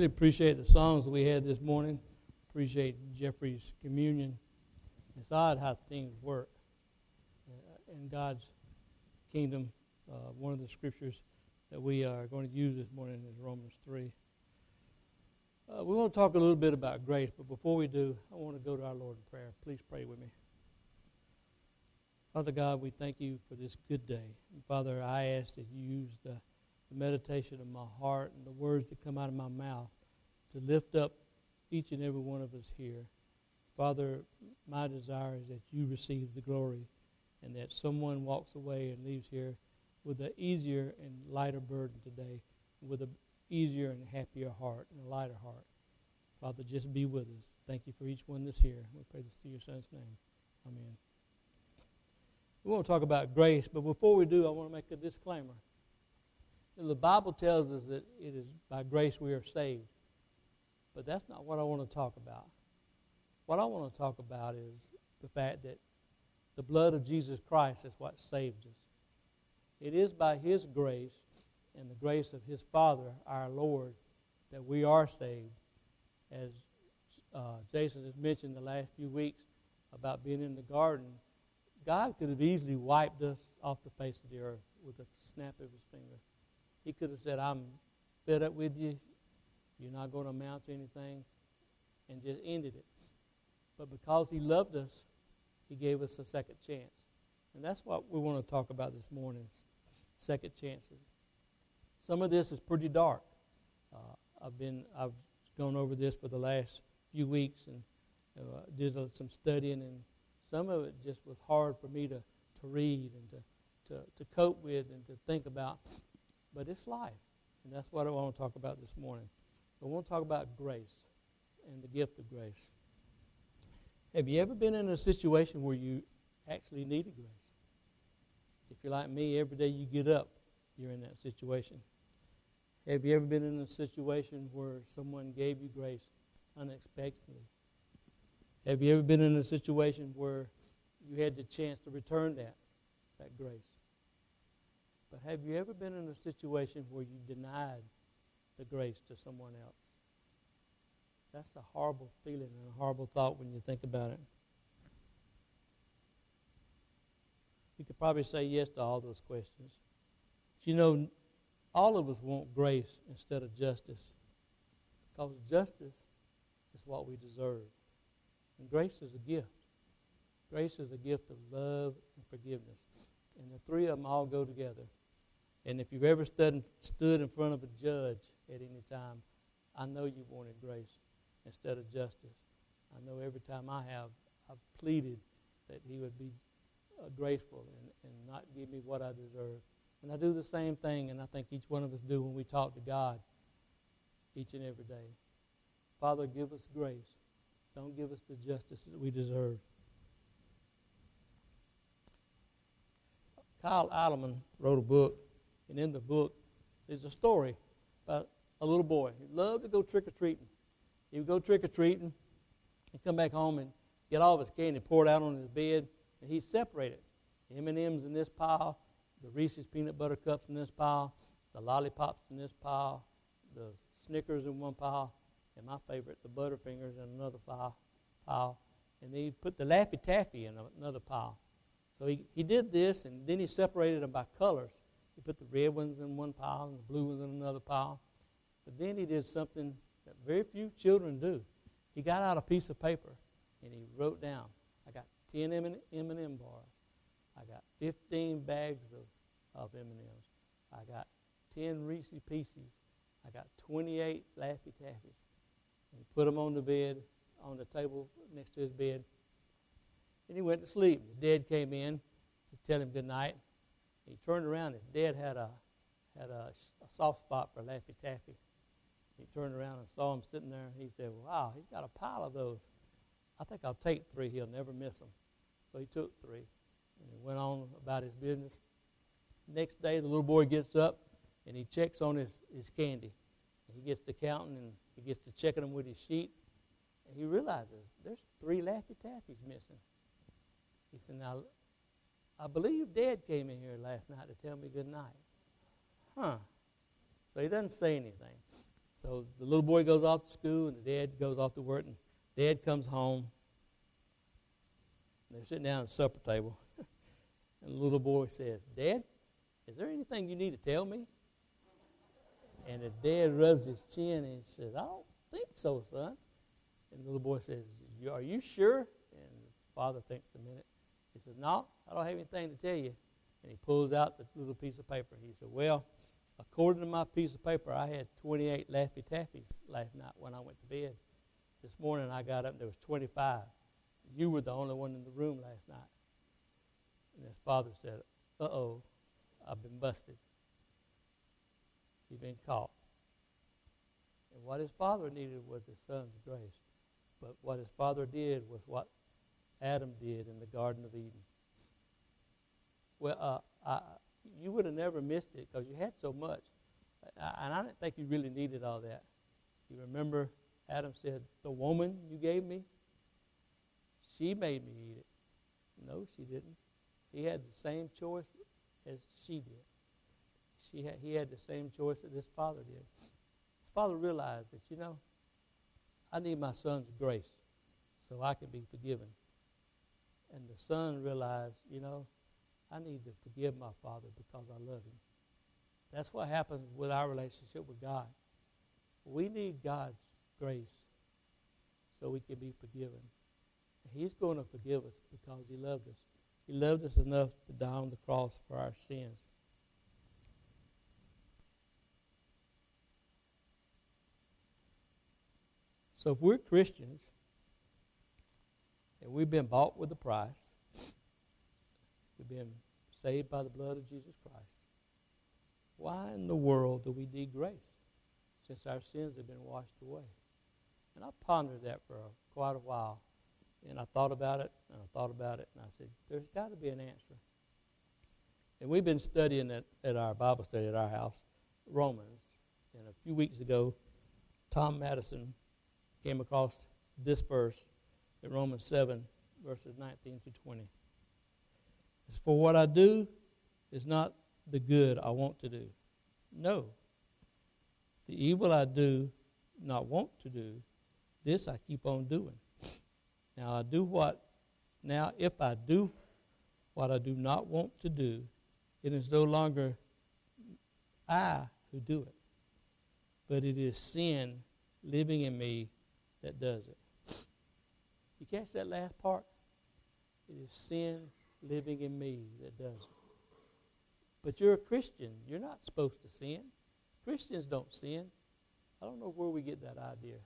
Really appreciate the songs we had this morning. Appreciate Jeffrey's communion. It's odd how things work uh, in God's kingdom. Uh, one of the scriptures that we are going to use this morning is Romans 3. Uh, we want to talk a little bit about grace, but before we do, I want to go to our Lord in prayer. Please pray with me. Father God, we thank you for this good day. And Father, I ask that you use the the meditation of my heart and the words that come out of my mouth to lift up each and every one of us here. Father, my desire is that you receive the glory and that someone walks away and leaves here with an easier and lighter burden today, with an easier and happier heart and a lighter heart. Father, just be with us. Thank you for each one that's here. We pray this through your son's name. Amen. We want to talk about grace, but before we do, I want to make a disclaimer. The Bible tells us that it is by grace we are saved. But that's not what I want to talk about. What I want to talk about is the fact that the blood of Jesus Christ is what saved us. It is by His grace and the grace of His Father, our Lord, that we are saved. As uh, Jason has mentioned the last few weeks about being in the garden, God could have easily wiped us off the face of the earth with a snap of His finger. He could have said, I'm fed up with you. You're not going to amount to anything. And just ended it. But because He loved us, He gave us a second chance. And that's what we want to talk about this morning second chances. Some of this is pretty dark. Uh, I've been I've gone over this for the last few weeks and uh, did some studying, and some of it just was hard for me to, to read and to, to, to cope with and to think about but it's life. And that's what I want to talk about this morning. I want to talk about grace and the gift of grace. Have you ever been in a situation where you actually needed grace? If you're like me, every day you get up, you're in that situation. Have you ever been in a situation where someone gave you grace unexpectedly? Have you ever been in a situation where you had the chance to return that, that grace? But have you ever been in a situation where you denied the grace to someone else? That's a horrible feeling and a horrible thought when you think about it. You could probably say yes to all those questions. But you know, all of us want grace instead of justice. Because justice is what we deserve. And grace is a gift. Grace is a gift of love and forgiveness. And the three of them all go together. And if you've ever stood, stood in front of a judge at any time, I know you wanted grace instead of justice. I know every time I have, I've pleaded that he would be uh, graceful and, and not give me what I deserve. And I do the same thing, and I think each one of us do when we talk to God each and every day. Father, give us grace. Don't give us the justice that we deserve. Kyle Idleman wrote a book and in the book, there's a story about a little boy. He loved to go trick or treating. He would go trick or treating and come back home and get all of his candy poured out on his bed, and he'd separate it. The M&Ms in this pile, the Reese's peanut butter cups in this pile, the lollipops in this pile, the Snickers in one pile, and my favorite, the Butterfingers in another pile. pile. And he put the Laffy Taffy in another pile. So he, he did this, and then he separated them by colors. He put the red ones in one pile and the blue ones in another pile. But then he did something that very few children do. He got out a piece of paper and he wrote down, I got 10 M&M bars. I got 15 bags of, of M&Ms. I got 10 Reese Pieces. I got 28 Laffy Taffies. And he put them on the bed, on the table next to his bed. And he went to sleep. The dad came in to tell him good night. He turned around. His dad had a had a, a soft spot for Laffy Taffy. He turned around and saw him sitting there. He said, "Wow, he's got a pile of those. I think I'll take three. He'll never miss them." So he took three, and he went on about his business. Next day, the little boy gets up and he checks on his, his candy. He gets to counting and he gets to checking them with his sheet. And he realizes there's three Laffy Taffies missing. He said, Now I believe Dad came in here last night to tell me good night. Huh. So he doesn't say anything. So the little boy goes off to school, and the dad goes off to work, and dad comes home. They're sitting down at the supper table, and the little boy says, Dad, is there anything you need to tell me? And the dad rubs his chin and says, I don't think so, son. And the little boy says, Are you sure? And the father thinks a minute. He says, No, I don't have anything to tell you. And he pulls out the little piece of paper. He said, Well, according to my piece of paper, I had 28 Laffy Taffies last night when I went to bed. This morning I got up and there was 25. You were the only one in the room last night. And his father said, Uh oh, I've been busted. He's been caught. And what his father needed was his son's grace. But what his father did was what Adam did in the Garden of Eden. Well, uh, I, you would have never missed it because you had so much. And I didn't think you really needed all that. You remember Adam said, The woman you gave me, she made me eat it. No, she didn't. He had the same choice as she did. She had, he had the same choice that his father did. His father realized that, you know, I need my son's grace so I can be forgiven. And the son realized, you know, I need to forgive my father because I love him. That's what happens with our relationship with God. We need God's grace so we can be forgiven. He's going to forgive us because he loved us. He loved us enough to die on the cross for our sins. So if we're Christians and we've been bought with a price, been saved by the blood of Jesus Christ, why in the world do we need grace since our sins have been washed away? And I pondered that for quite a while. And I thought about it, and I thought about it, and I said, there's got to be an answer. And we've been studying at, at our Bible study at our house, Romans. And a few weeks ago, Tom Madison came across this verse in Romans 7, verses 19 to 20. For what I do is not the good I want to do. No. The evil I do not want to do, this I keep on doing. Now I do what now if I do what I do not want to do, it is no longer I who do it, but it is sin living in me that does it. You catch that last part? It is sin living in me that does it. But you're a Christian. You're not supposed to sin. Christians don't sin. I don't know where we get that idea.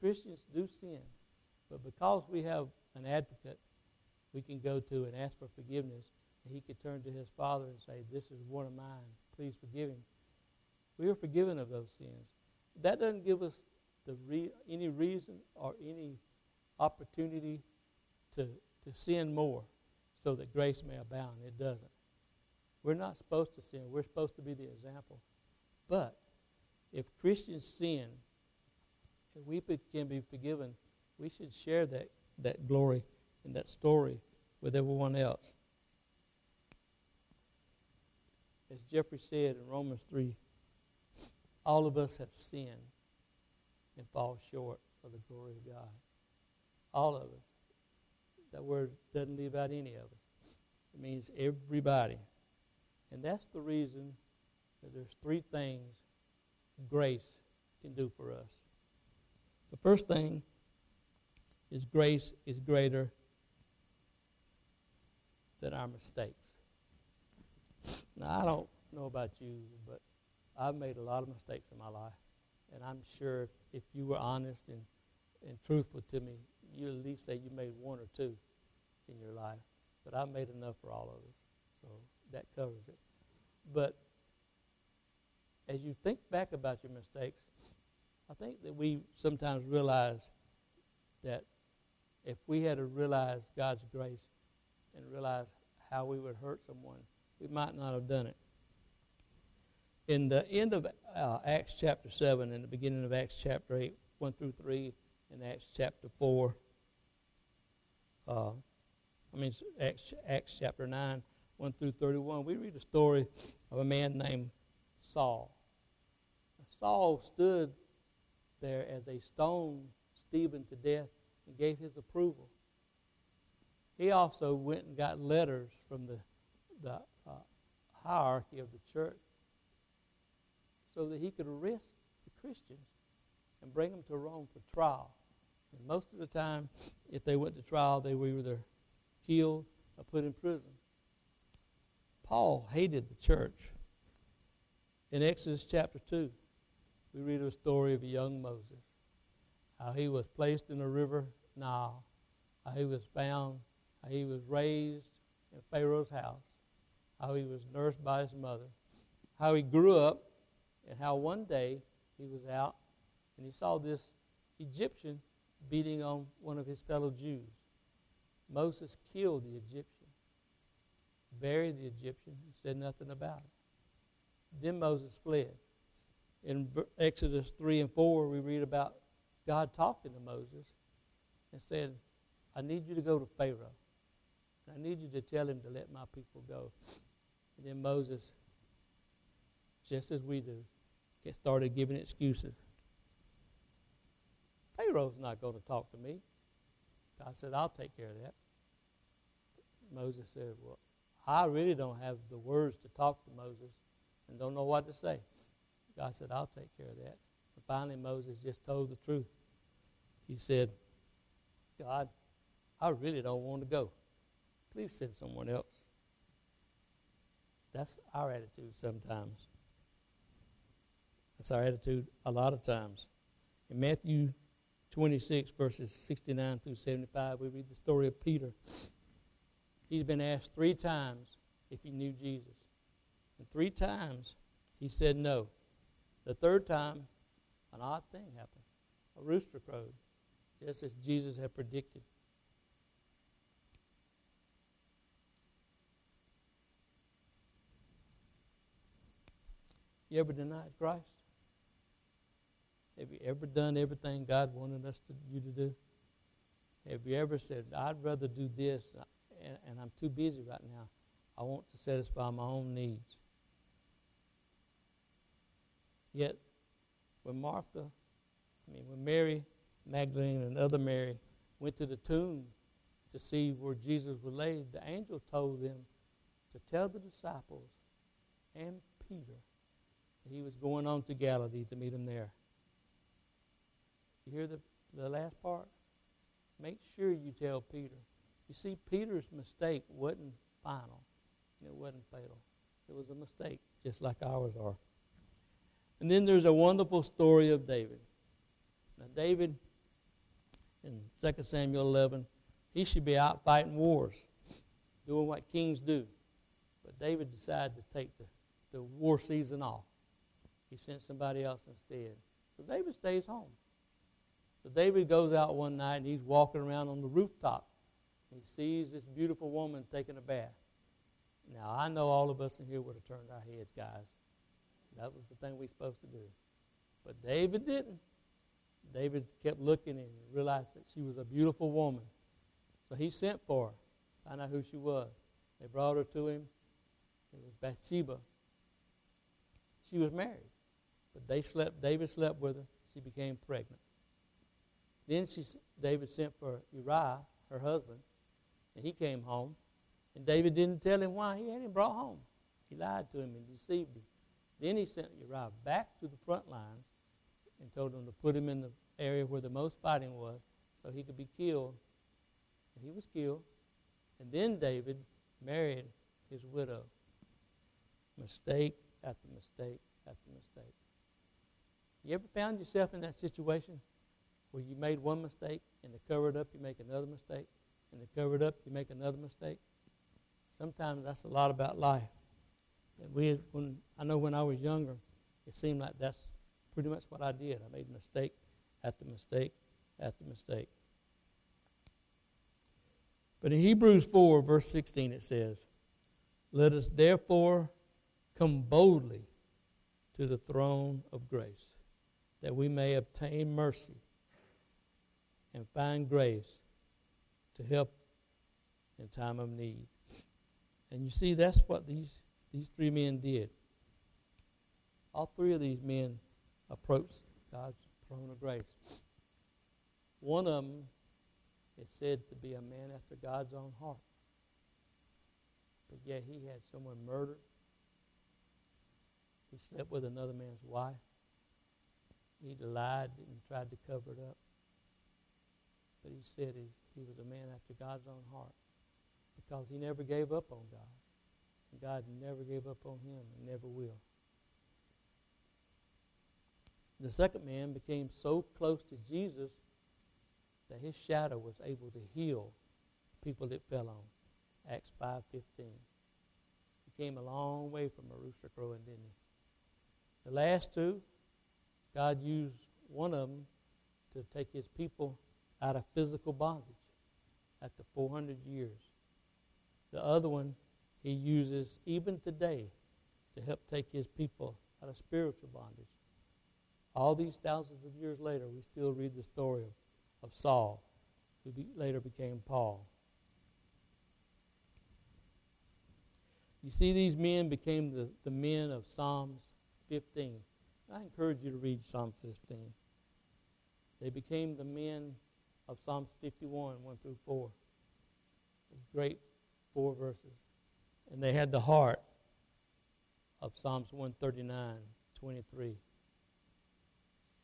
Christians do sin. But because we have an advocate, we can go to and ask for forgiveness, and he could turn to his father and say, This is one of mine. Please forgive him. We are forgiven of those sins. That doesn't give us the re- any reason or any opportunity to, to sin more so that grace may abound. It doesn't. We're not supposed to sin. We're supposed to be the example. But if Christians sin, and we can be forgiven, we should share that, that glory and that story with everyone else. As Jeffrey said in Romans 3, all of us have sinned and fall short of the glory of God. All of us. That word doesn't leave out any of us. It means everybody. And that's the reason that there's three things grace can do for us. The first thing is grace is greater than our mistakes. Now, I don't know about you, but I've made a lot of mistakes in my life. And I'm sure if you were honest and, and truthful to me, you at least say you made one or two in your life. But I've made enough for all of us. So that covers it. But as you think back about your mistakes, I think that we sometimes realize that if we had to realize God's grace and realize how we would hurt someone, we might not have done it. In the end of uh, Acts chapter 7 and the beginning of Acts chapter 8, 1 through 3, and Acts chapter 4, uh, I mean, Acts, Acts chapter 9, 1 through 31, we read a story of a man named Saul. Saul stood there as they stoned Stephen to death and gave his approval. He also went and got letters from the, the uh, hierarchy of the church so that he could arrest the Christians and bring them to Rome for trial. And most of the time, if they went to trial, they were either killed or put in prison. Paul hated the church. In Exodus chapter 2, we read a story of a young Moses, how he was placed in the river Nile, how he was bound, how he was raised in Pharaoh's house, how he was nursed by his mother, how he grew up, and how one day he was out and he saw this Egyptian beating on one of his fellow Jews. Moses killed the Egyptian, buried the Egyptian, and said nothing about it. Then Moses fled. In Exodus 3 and 4, we read about God talking to Moses and said, I need you to go to Pharaoh. I need you to tell him to let my people go. And then Moses, just as we do, started giving excuses. Pharaoh's not going to talk to me. God said, I'll take care of that. Moses said, Well, I really don't have the words to talk to Moses and don't know what to say. God said, I'll take care of that. And finally, Moses just told the truth. He said, God, I really don't want to go. Please send someone else. That's our attitude sometimes. That's our attitude a lot of times. In Matthew 26, verses 69 through 75, we read the story of Peter. He's been asked three times if he knew Jesus. And three times he said no. The third time, an odd thing happened. A rooster crowed, just as Jesus had predicted. You ever denied Christ? Have you ever done everything God wanted us to, you to do? Have you ever said, I'd rather do this uh, and, and I'm too busy right now? I want to satisfy my own needs. Yet, when Martha, I mean, when Mary Magdalene and other Mary went to the tomb to see where Jesus was laid, the angel told them to tell the disciples and Peter that he was going on to Galilee to meet him there. You hear the, the last part? Make sure you tell Peter. You see, Peter's mistake wasn't final, it wasn't fatal. It was a mistake, just like ours are. And then there's a wonderful story of David. Now, David, in 2 Samuel 11, he should be out fighting wars, doing what kings do. But David decided to take the, the war season off. He sent somebody else instead. So David stays home. So David goes out one night and he's walking around on the rooftop. He sees this beautiful woman taking a bath. Now, I know all of us in here would have turned our heads, guys. That was the thing we supposed to do. But David didn't. David kept looking and realized that she was a beautiful woman. So he sent for her, found out who she was. They brought her to him. It was Bathsheba. She was married, but they slept. David slept with her. She became pregnant. Then she, David sent for Uriah, her husband, and he came home. And David didn't tell him why he had him brought home. He lied to him and deceived him. Then he sent Uriah back to the front lines and told him to put him in the area where the most fighting was so he could be killed. And he was killed. And then David married his widow. Mistake after mistake after mistake. You ever found yourself in that situation? Where you made one mistake and to cover it up, you make another mistake, and to cover it up, you make another mistake. Sometimes that's a lot about life. And we, when I know when I was younger, it seemed like that's pretty much what I did. I made a mistake after mistake after mistake. But in Hebrews 4, verse 16, it says, Let us therefore come boldly to the throne of grace, that we may obtain mercy and find grace to help in time of need. And you see, that's what these, these three men did. All three of these men approached God's throne of grace. One of them is said to be a man after God's own heart. But yet he had someone murdered. He slept with another man's wife. He lied and tried to cover it up. But he said he, he was a man after God's own heart because he never gave up on God. And God never gave up on him and never will. The second man became so close to Jesus that his shadow was able to heal people that fell on. Acts 5.15. He came a long way from a rooster crowing, didn't he? The last two, God used one of them to take his people out of physical bondage after 400 years. The other one he uses even today to help take his people out of spiritual bondage. All these thousands of years later, we still read the story of, of Saul, who be, later became Paul. You see, these men became the, the men of Psalms 15. I encourage you to read Psalm 15. They became the men of Psalms 51, 1 through 4. Great four verses. And they had the heart of Psalms 139, 23.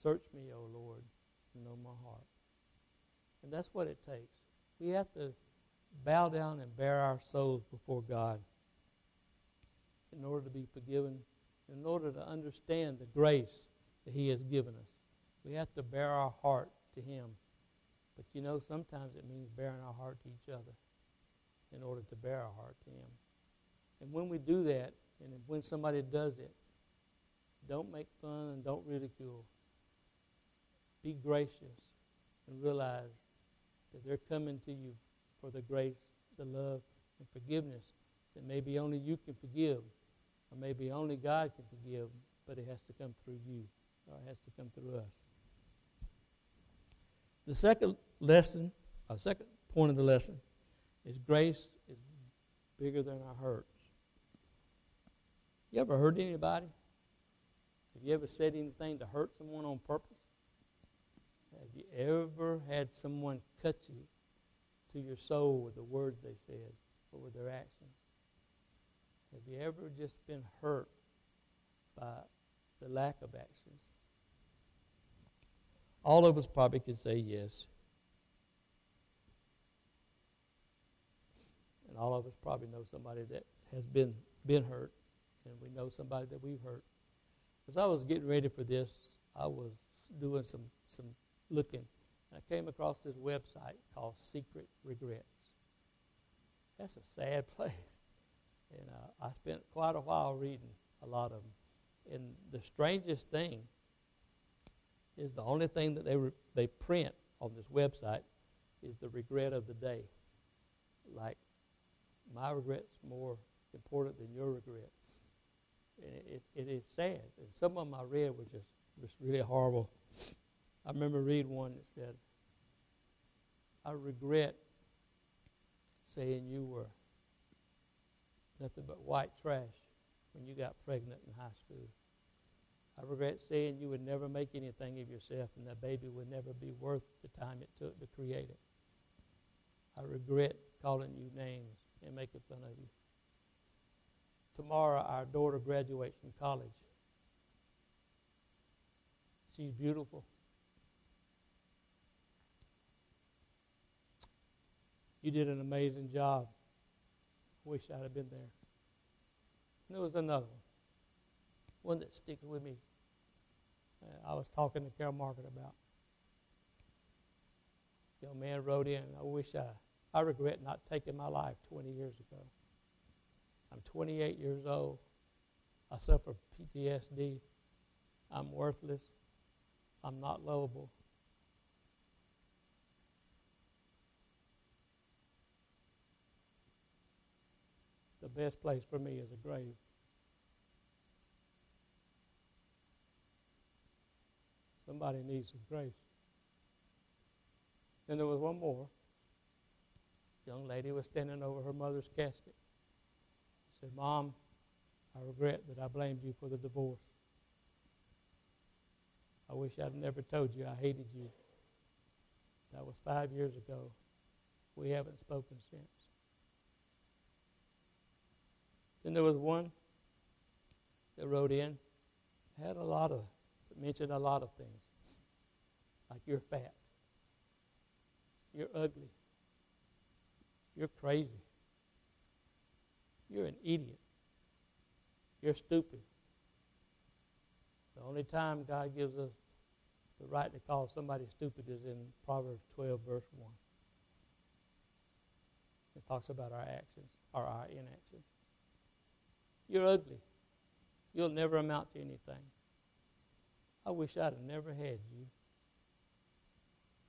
Search me, O Lord, and know my heart. And that's what it takes. We have to bow down and bare our souls before God in order to be forgiven, in order to understand the grace that He has given us. We have to bare our heart to Him. But you know, sometimes it means bearing our heart to each other in order to bear our heart to Him. And when we do that, and when somebody does it, don't make fun and don't ridicule. Be gracious and realize that they're coming to you for the grace, the love, and forgiveness that maybe only you can forgive, or maybe only God can forgive, but it has to come through you, or it has to come through us. The second lesson, our second point of the lesson, is grace is bigger than our hurts. You ever hurt anybody? Have you ever said anything to hurt someone on purpose? Have you ever had someone cut you to your soul with the words they said or with their actions? Have you ever just been hurt by the lack of actions? All of us probably could say yes. And all of us probably know somebody that has been, been hurt, and we know somebody that we've hurt. As I was getting ready for this, I was doing some, some looking. And I came across this website called Secret Regrets. That's a sad place. And uh, I spent quite a while reading a lot of them. And the strangest thing is the only thing that they, re- they print on this website is the regret of the day. Like, my regret's more important than your regret. And it, it, it is sad. And some of them I read were just, just really horrible. I remember reading one that said, I regret saying you were nothing but white trash when you got pregnant in high school. I regret saying you would never make anything of yourself and that baby would never be worth the time it took to create it. I regret calling you names and making fun of you. Tomorrow, our daughter graduates from college. She's beautiful. You did an amazing job. Wish I'd have been there. And there was another one, one that's sticking with me. I was talking to Carol Margaret about. Young man wrote in, I wish I, I regret not taking my life 20 years ago. I'm 28 years old. I suffer PTSD. I'm worthless. I'm not lovable. The best place for me is a grave. Somebody needs some grace. Then there was one more. Young lady was standing over her mother's casket. She said, Mom, I regret that I blamed you for the divorce. I wish I'd never told you I hated you. That was five years ago. We haven't spoken since. Then there was one that wrote in, had a lot of, mentioned a lot of things. Like you're fat, you're ugly, you're crazy, you're an idiot, you're stupid. The only time God gives us the right to call somebody stupid is in Proverbs 12, verse 1. It talks about our actions or our inaction. You're ugly. You'll never amount to anything. I wish I'd have never had you.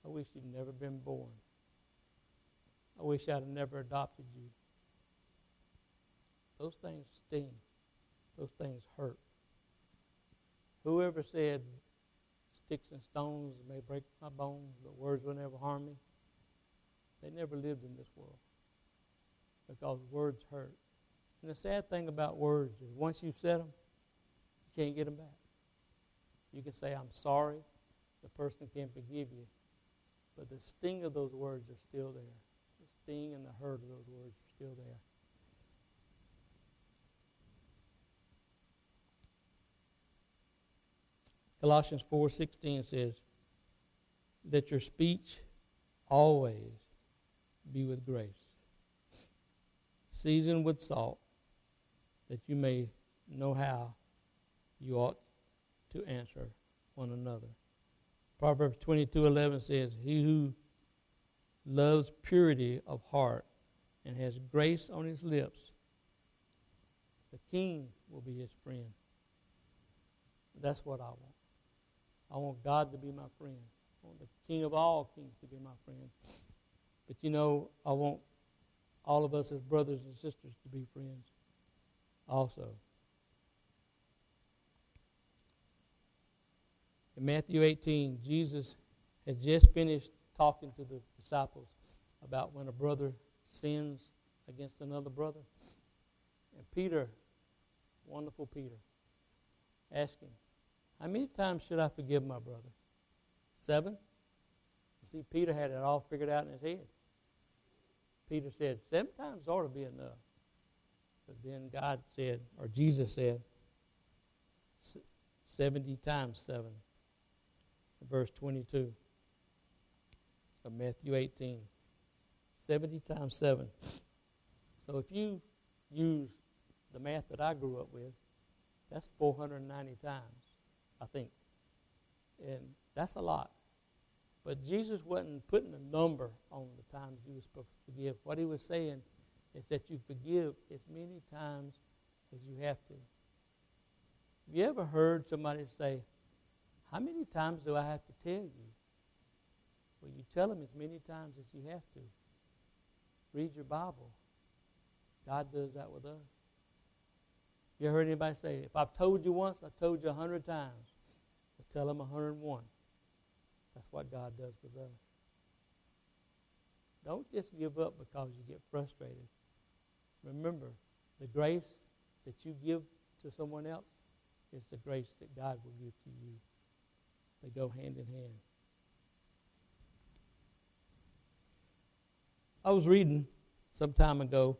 I wish you'd never been born. I wish I'd have never adopted you. Those things sting. Those things hurt. Whoever said sticks and stones may break my bones, but words will never harm me, they never lived in this world because words hurt. And the sad thing about words is once you've said them, you can't get them back. You can say, I'm sorry. The person can forgive you. But the sting of those words are still there. The sting and the hurt of those words are still there. Colossians 4:16 says, "Let your speech always be with grace, seasoned with salt, that you may know how you ought to answer one another." Proverbs 22:11 says, "He who loves purity of heart and has grace on his lips, the king will be his friend." That's what I want. I want God to be my friend. I want the King of all kings to be my friend. But you know, I want all of us as brothers and sisters to be friends also. In Matthew 18, Jesus had just finished talking to the disciples about when a brother sins against another brother. And Peter, wonderful Peter, asked him, how many times should I forgive my brother? Seven? You see, Peter had it all figured out in his head. Peter said, Seven times ought to be enough. But then God said, or Jesus said, 70 times 7. Verse 22 of Matthew 18. 70 times 7. So if you use the math that I grew up with, that's 490 times. I think. And that's a lot. But Jesus wasn't putting a number on the times you were supposed to forgive. What he was saying is that you forgive as many times as you have to. Have you ever heard somebody say, How many times do I have to tell you? Well, you tell them as many times as you have to. Read your Bible. God does that with us. You ever heard anybody say, if I've told you once, I've told you a hundred times. I tell them a hundred and one. That's what God does with us. Don't just give up because you get frustrated. Remember, the grace that you give to someone else is the grace that God will give to you. They go hand in hand. I was reading some time ago,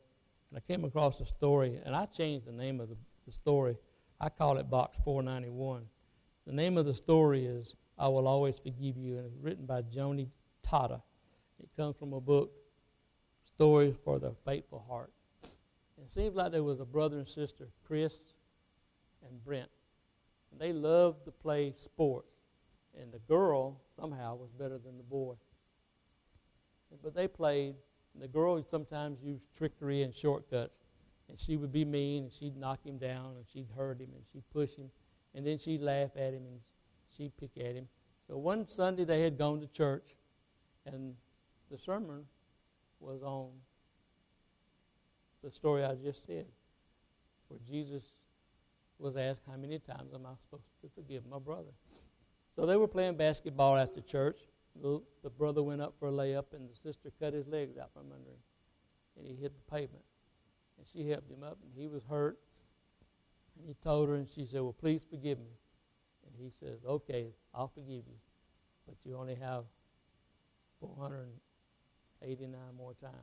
and I came across a story, and I changed the name of the the story. I call it Box 491. The name of the story is I Will Always Forgive You, and it's written by Joni Tada. It comes from a book, Stories for the Faithful Heart. It seems like there was a brother and sister, Chris and Brent. And they loved to play sports. And the girl, somehow, was better than the boy. But they played, and the girl sometimes used trickery and shortcuts and she would be mean and she'd knock him down and she'd hurt him and she'd push him and then she'd laugh at him and she'd pick at him. So one Sunday they had gone to church and the sermon was on the story I just said, where Jesus was asked, How many times am I supposed to forgive my brother? So they were playing basketball after church. The, the brother went up for a layup, and the sister cut his legs out from under him, and he hit the pavement. And she helped him up, and he was hurt. And he told her, and she said, Well, please forgive me. And he says, okay, I'll forgive you, but you only have 489 more times.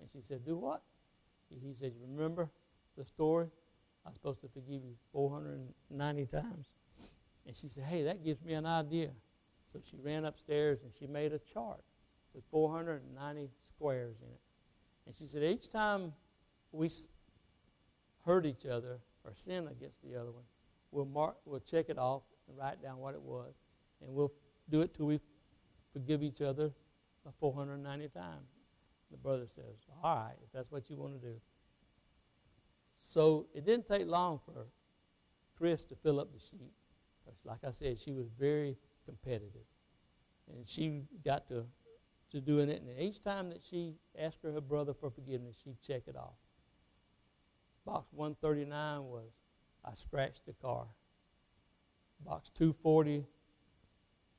And she said, do what? He said, remember the story? I'm supposed to forgive you 490 times. And she said, hey, that gives me an idea. So she ran upstairs and she made a chart with 490 squares in it. And she said, each time we hurt each other or sin against the other one, we'll, mark, we'll check it off and write down what it was. And we'll do it till we forgive each other 490 times. The brother says, All right, if that's what you want to do. So it didn't take long for Chris to fill up the sheet. Like I said, she was very competitive. And she got to, to doing it. And each time that she asked her, her brother for forgiveness, she'd check it off. Box 139 was, I scratched the car. Box 240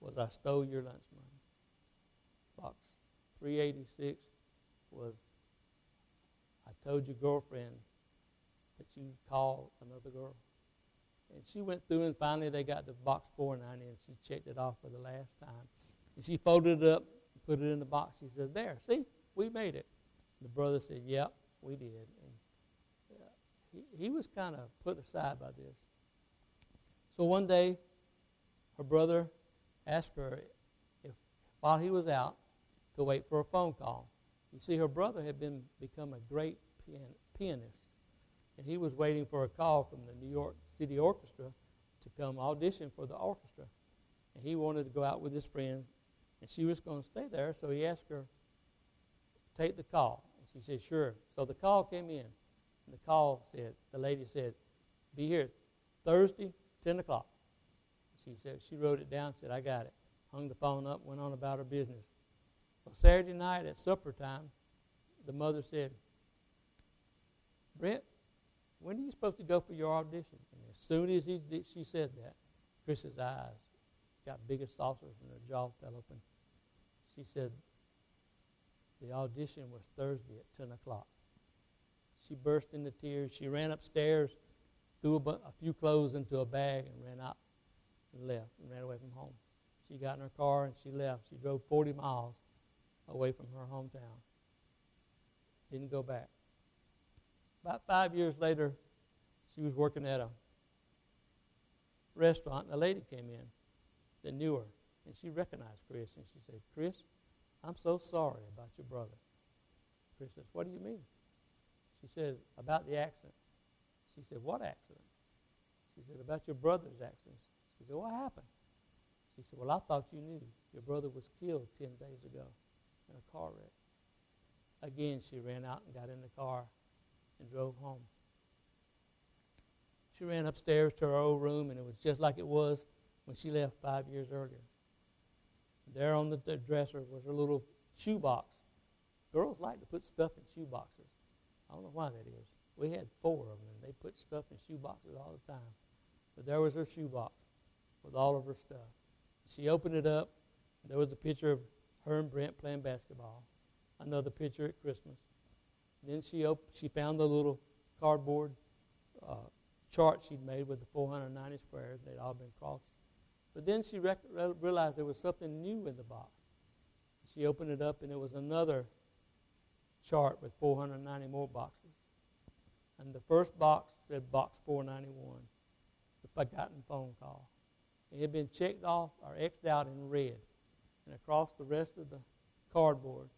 was, I stole your lunch money. Box 386 was, I told your girlfriend that you called another girl. And she went through, and finally they got to box 490, and she checked it off for the last time. And she folded it up, put it in the box. She said, There, see, we made it. The brother said, Yep, we did. And uh, he, he was kind of put aside by this. So one day, her brother asked her if, while he was out, to wait for a phone call. You see, her brother had been become a great pian, pianist, and he was waiting for a call from the New York City Orchestra to come audition for the orchestra. And he wanted to go out with his friends, and she was going to stay there, so he asked her, take the call. And she said, sure. So the call came in, and the call said, the lady said, be here Thursday, 10 o'clock. She said, she wrote it down, said, I got it. Hung the phone up, went on about her business. Well, Saturday night at supper time, the mother said, Brent, when are you supposed to go for your audition? Soon as he she said that, Chris's eyes got big as saucers and her jaw fell open. She said, the audition was Thursday at 10 o'clock. She burst into tears. She ran upstairs, threw a, bu- a few clothes into a bag, and ran out and left and ran away from home. She got in her car and she left. She drove 40 miles away from her hometown. Didn't go back. About five years later, she was working at a restaurant, and a lady came in that knew her, and she recognized Chris, and she said, Chris, I'm so sorry about your brother. Chris says, What do you mean? She said, About the accident. She said, What accident? She said, About your brother's accident. She said, What happened? She said, Well, I thought you knew. Your brother was killed 10 days ago in a car wreck. Again, she ran out and got in the car and drove home. She ran upstairs to her old room, and it was just like it was when she left five years earlier. There on the, dresser was her little shoebox. Girls like to put stuff in shoeboxes. I don't know why that is. We had four of them, and they put stuff in shoeboxes all the time. But there was her shoebox with all of her stuff. She opened it up. There was a picture of her and Brent playing basketball. Another picture at Christmas. Then she op- she found the little cardboard uh, chart she'd made with the 490 squares. They'd all been crossed. But then she rec- realized there was something new in the box. She opened it up, and it was another chart with 490 more boxes. And the first box said box 491, the forgotten phone call. It had been checked off or X'd out in red. And across the rest of the cardboard,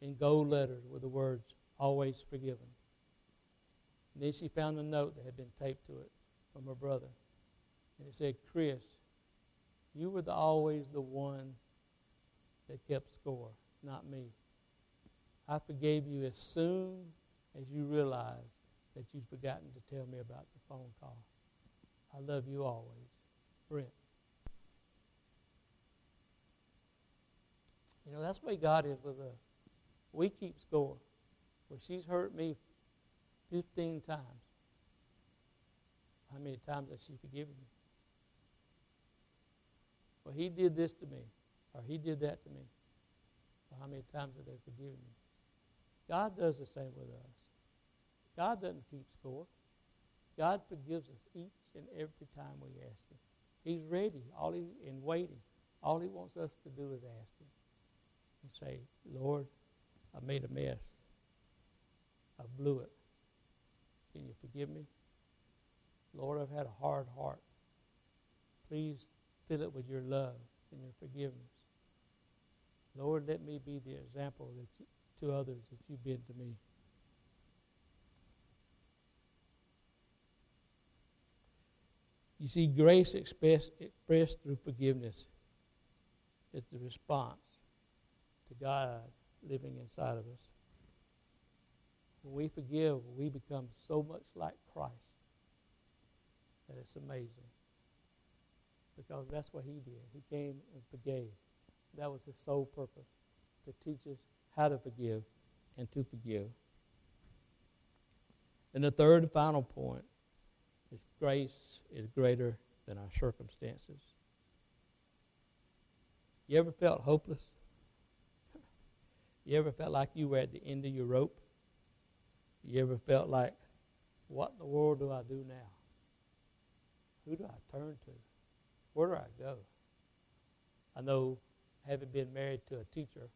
in gold letters, were the words, always forgiven. And then she found a note that had been taped to it from her brother. And it said, Chris, you were the, always the one that kept score, not me. I forgave you as soon as you realized that you'd forgotten to tell me about the phone call. I love you always. Brent. You know, that's the way God is with us. We keep score. Well, she's hurt me 15 times. How many times has she forgiven me? Well, he did this to me, or he did that to me. Well, how many times have they forgiven me? God does the same with us. God doesn't keep score. God forgives us each and every time we ask Him. He's ready, all he and waiting. All he wants us to do is ask him and say, Lord, I made a mess. I blew it. Can you forgive me? Lord, I've had a hard heart. Please fill it with your love and your forgiveness. Lord, let me be the example that you, to others that you've been to me. You see, grace expressed, expressed through forgiveness is the response to God living inside of us. When we forgive, we become so much like Christ that it's amazing. Because that's what he did. He came and forgave. That was his sole purpose to teach us how to forgive and to forgive. And the third and final point is grace is greater than our circumstances. You ever felt hopeless? You ever felt like you were at the end of your rope? You ever felt like, what in the world do I do now? Who do I turn to? Where do I go? I know, having been married to a teacher,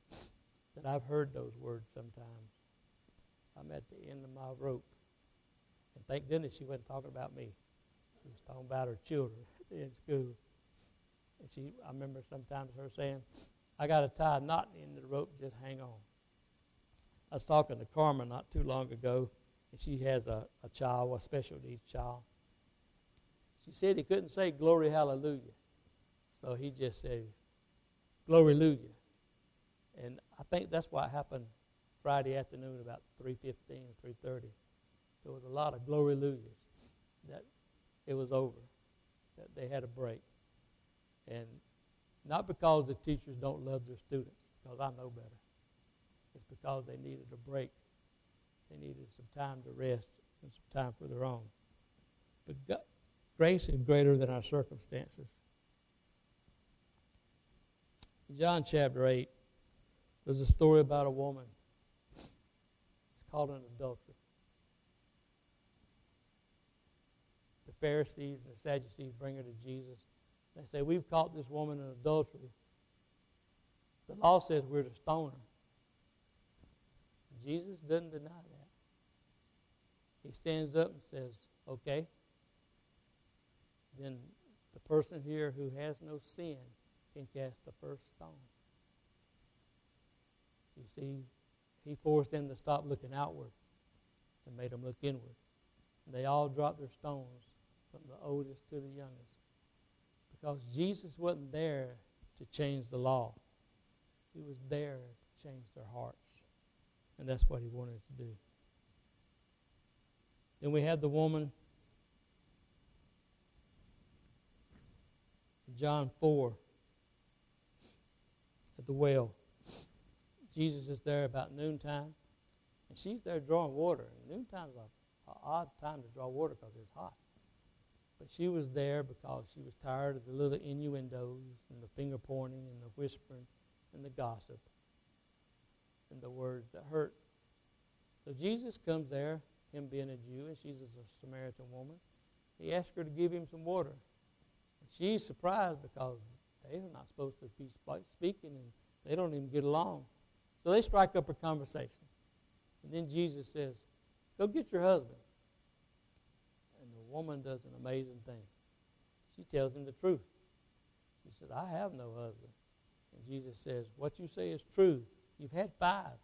that I've heard those words sometimes. I'm at the end of my rope. And thank goodness she wasn't talking about me. She was talking about her children in school. And she, I remember sometimes her saying, I got to tie a knot in the rope, just hang on. I was talking to Carmen not too long ago, and she has a, a child, a special needs child. She said he couldn't say glory hallelujah. So he just said, glory hallelujah. And I think that's what happened Friday afternoon about 3.15, or 3.30. There was a lot of glory hallelujahs that it was over, that they had a break. And not because the teachers don't love their students, because I know better. Because they needed a break. They needed some time to rest and some time for their own. But God, grace is greater than our circumstances. In John chapter 8, there's a story about a woman. It's called an adultery. The Pharisees and the Sadducees bring her to Jesus. They say, We've caught this woman in adultery. The law says we're to stone her. Jesus doesn't deny that. He stands up and says, Okay, then the person here who has no sin can cast the first stone. You see, he forced them to stop looking outward and made them look inward. They all dropped their stones from the oldest to the youngest. Because Jesus wasn't there to change the law, He was there to change their hearts. And that's what He wanted to do. Then we have the woman, John 4, at the well. Jesus is there about noontime, and she's there drawing water. And noontime is an odd time to draw water because it's hot. But she was there because she was tired of the little innuendos and the finger pointing and the whispering and the gossip and the words that hurt. So Jesus comes there, him being a Jew, and she's a Samaritan woman. He asks her to give him some water. And she's surprised because they're not supposed to be speaking and they don't even get along. So they strike up a conversation. And then Jesus says, Go get your husband And the woman does an amazing thing. She tells him the truth. She says, I have no husband. And Jesus says, What you say is true. You've had five.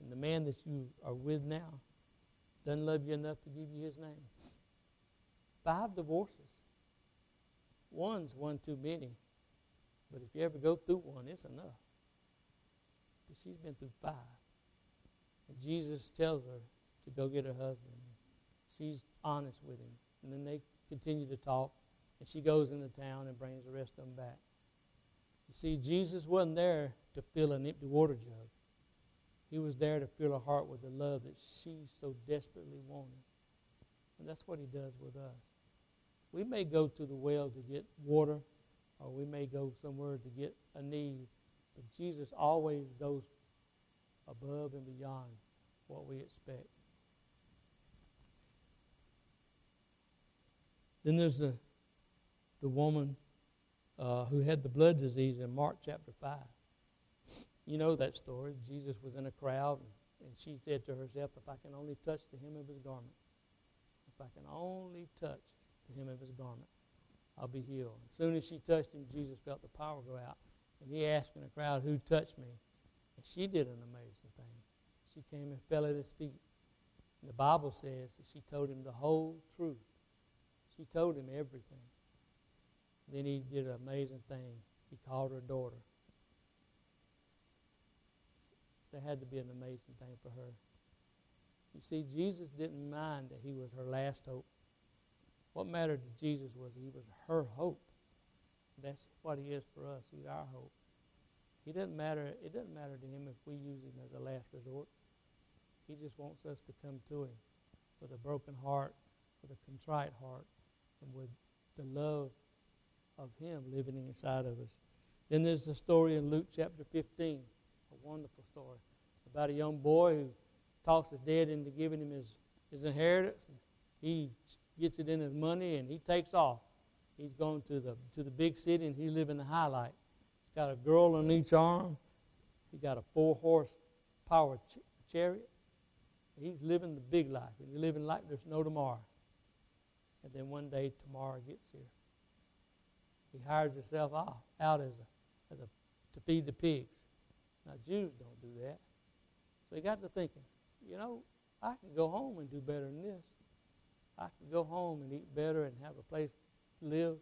And the man that you are with now doesn't love you enough to give you his name. Five divorces. One's one too many. But if you ever go through one, it's enough. But she's been through five. And Jesus tells her to go get her husband. She's honest with him. And then they continue to talk. And she goes into town and brings the rest of them back. You see, Jesus wasn't there to fill an empty water jug. He was there to fill her heart with the love that she so desperately wanted. And that's what he does with us. We may go to the well to get water, or we may go somewhere to get a need, but Jesus always goes above and beyond what we expect. Then there's the, the woman uh, who had the blood disease in Mark chapter 5. You know that story. Jesus was in a crowd, and, and she said to herself, If I can only touch the hem of his garment, if I can only touch the hem of his garment, I'll be healed. As soon as she touched him, Jesus felt the power go out. And he asked in the crowd, Who touched me? And she did an amazing thing. She came and fell at his feet. And the Bible says that she told him the whole truth. She told him everything. Then he did an amazing thing. He called her daughter. That had to be an amazing thing for her. You see, Jesus didn't mind that he was her last hope. What mattered to Jesus was he was her hope. That's what he is for us. He's our hope. He doesn't matter. It doesn't matter to him if we use him as a last resort. He just wants us to come to him with a broken heart, with a contrite heart, and with the love of him living inside of us. Then there's the story in Luke chapter 15, a wonderful story about a young boy who talks his dad into giving him his, his inheritance. He gets it in his money and he takes off. He's going to the to the big city and he's living in the highlight. He's got a girl on each arm. He got a four horse power ch- chariot. He's living the big life and he's living like there's no tomorrow. And then one day tomorrow gets here. He hires himself out, out as a, as a to feed the pigs. Now Jews don't do that. So he got to thinking, you know, I can go home and do better than this. I can go home and eat better and have a place to live.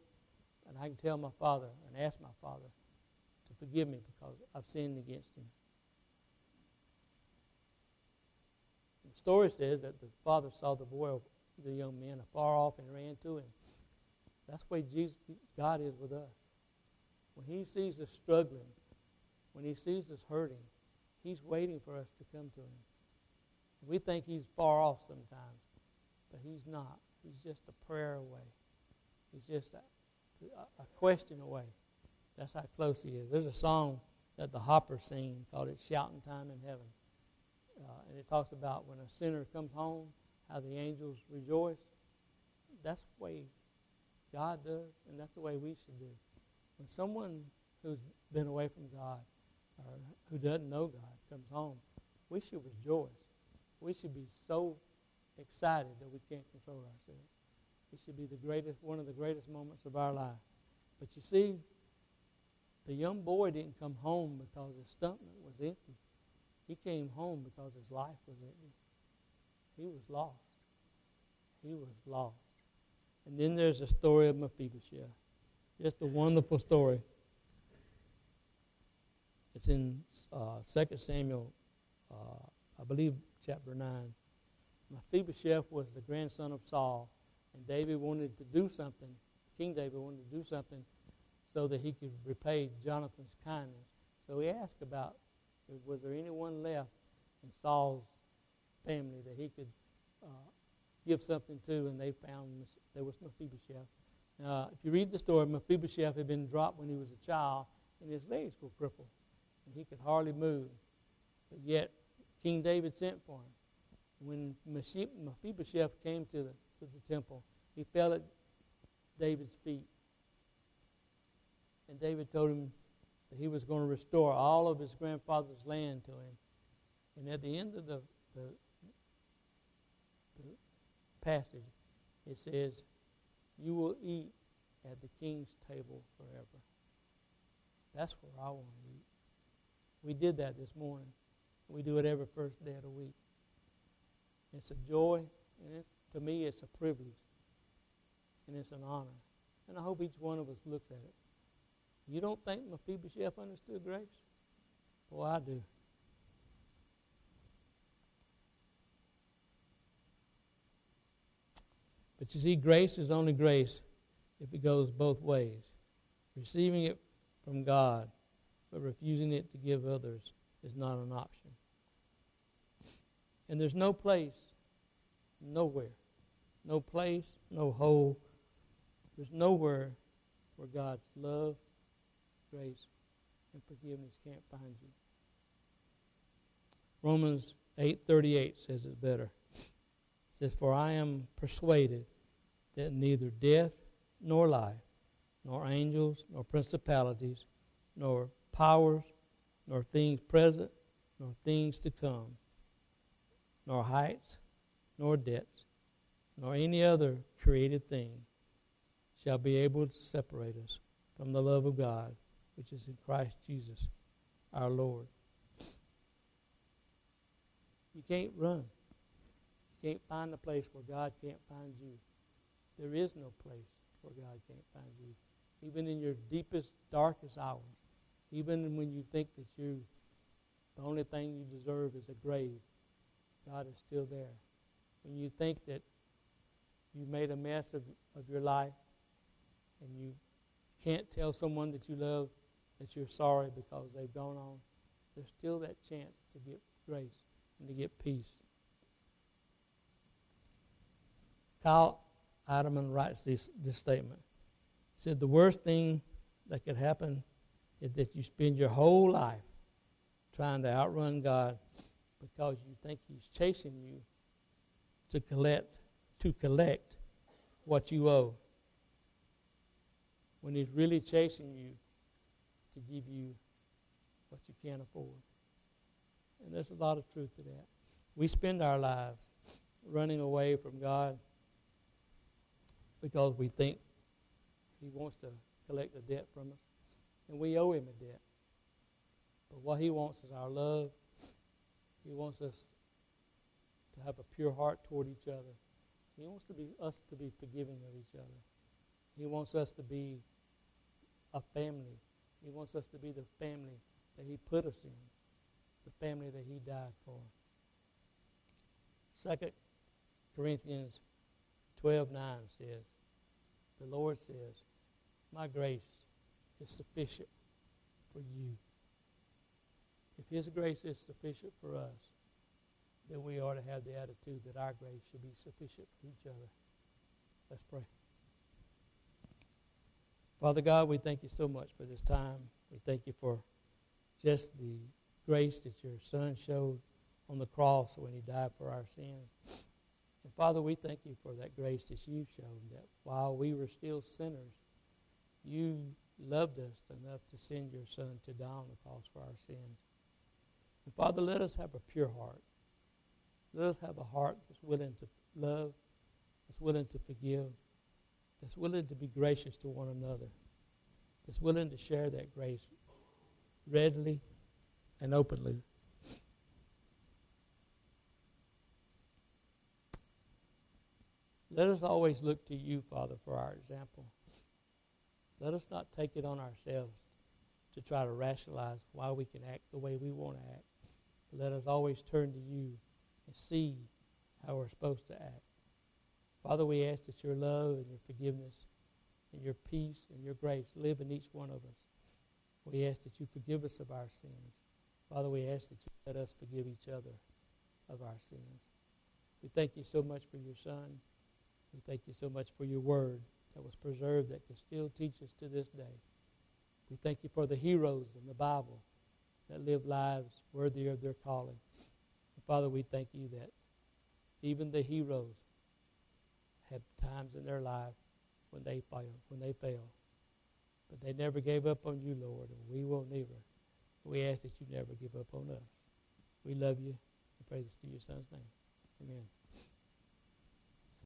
And I can tell my father and ask my father to forgive me because I've sinned against him. The story says that the father saw the boy, the young man, afar off and ran to him. That's the way Jesus, God is with us. When he sees us struggling, when he sees us hurting, he's waiting for us to come to him. We think he's far off sometimes, but he's not. He's just a prayer away. He's just a, a question away. That's how close he is. There's a song that the Hoppers sing called "It's Shouting Time in Heaven," uh, and it talks about when a sinner comes home, how the angels rejoice. That's the way God does, and that's the way we should do. When someone who's been away from God or who doesn't know God comes home, we should rejoice we should be so excited that we can't control ourselves. It should be the greatest, one of the greatest moments of our life. But you see, the young boy didn't come home because his stomach was empty. He came home because his life was empty. He was lost. He was lost. And then there's the story of Mephibosheth. Just a wonderful story. It's in uh, 2 Samuel, uh, I believe, chapter 9. Mephibosheth was the grandson of Saul, and David wanted to do something, King David wanted to do something so that he could repay Jonathan's kindness. So he asked about, was there anyone left in Saul's family that he could uh, give something to, and they found there was Mephibosheth. Uh, if you read the story, Mephibosheth had been dropped when he was a child, and his legs were crippled, and he could hardly move. But yet King David sent for him. When Mephibosheth came to the, to the temple, he fell at David's feet. And David told him that he was going to restore all of his grandfather's land to him. And at the end of the, the, the passage, it says, You will eat at the king's table forever. That's where I want to eat. We did that this morning. We do it every first day of the week. It's a joy, and to me, it's a privilege, and it's an honor. And I hope each one of us looks at it. You don't think Mephibosheth understood grace? Well, I do. But you see, grace is only grace if it goes both ways. Receiving it from God, but refusing it to give others is not an option. And there's no place, nowhere, no place, no hole. There's nowhere where God's love, grace, and forgiveness can't find you. Romans 8:38 says it better. It says, "For I am persuaded that neither death nor life, nor angels, nor principalities, nor powers, nor things present, nor things to come, nor heights, nor depths, nor any other created thing shall be able to separate us from the love of God, which is in Christ Jesus our Lord. You can't run. You can't find a place where God can't find you. There is no place where God can't find you. Even in your deepest, darkest hours, even when you think that you the only thing you deserve is a grave, God is still there. When you think that you made a mess of, of your life and you can't tell someone that you love that you're sorry because they've gone on, there's still that chance to get grace and to get peace. Kyle Idleman writes this, this statement. He said, The worst thing that could happen is that you spend your whole life trying to outrun God because you think He's chasing you to collect to collect what you owe. When He's really chasing you to give you what you can't afford. And there's a lot of truth to that. We spend our lives running away from God because we think He wants to collect a debt from us, and we owe Him a debt. But what He wants is our love. He wants us to have a pure heart toward each other. He wants to be us to be forgiving of each other. He wants us to be a family. He wants us to be the family that He put us in, the family that He died for. Second Corinthians 12 9 says, The Lord says, My grace is sufficient for you. If His grace is sufficient for us, then we ought to have the attitude that our grace should be sufficient for each other. Let's pray. Father God, we thank you so much for this time. We thank you for just the grace that your Son showed on the cross when he died for our sins. And Father, we thank you for that grace that you've shown, that while we were still sinners, you loved us enough to send your Son to die on the cross for our sins. And Father, let us have a pure heart. Let us have a heart that's willing to love, that's willing to forgive, that's willing to be gracious to one another, that's willing to share that grace readily and openly. Let us always look to you, Father, for our example. Let us not take it on ourselves to try to rationalize why we can act the way we want to act. Let us always turn to you and see how we're supposed to act. Father, we ask that your love and your forgiveness and your peace and your grace live in each one of us. We ask that you forgive us of our sins. Father, we ask that you let us forgive each other of our sins. We thank you so much for your Son. We thank you so much for your word that was preserved that can still teach us to this day. We thank you for the heroes in the Bible that live lives worthy of their calling. And Father, we thank you that even the heroes had times in their life when they failed, when they failed. But they never gave up on you, Lord, and we will never. We ask that you never give up on us. We love you and pray this to your son's name. Amen.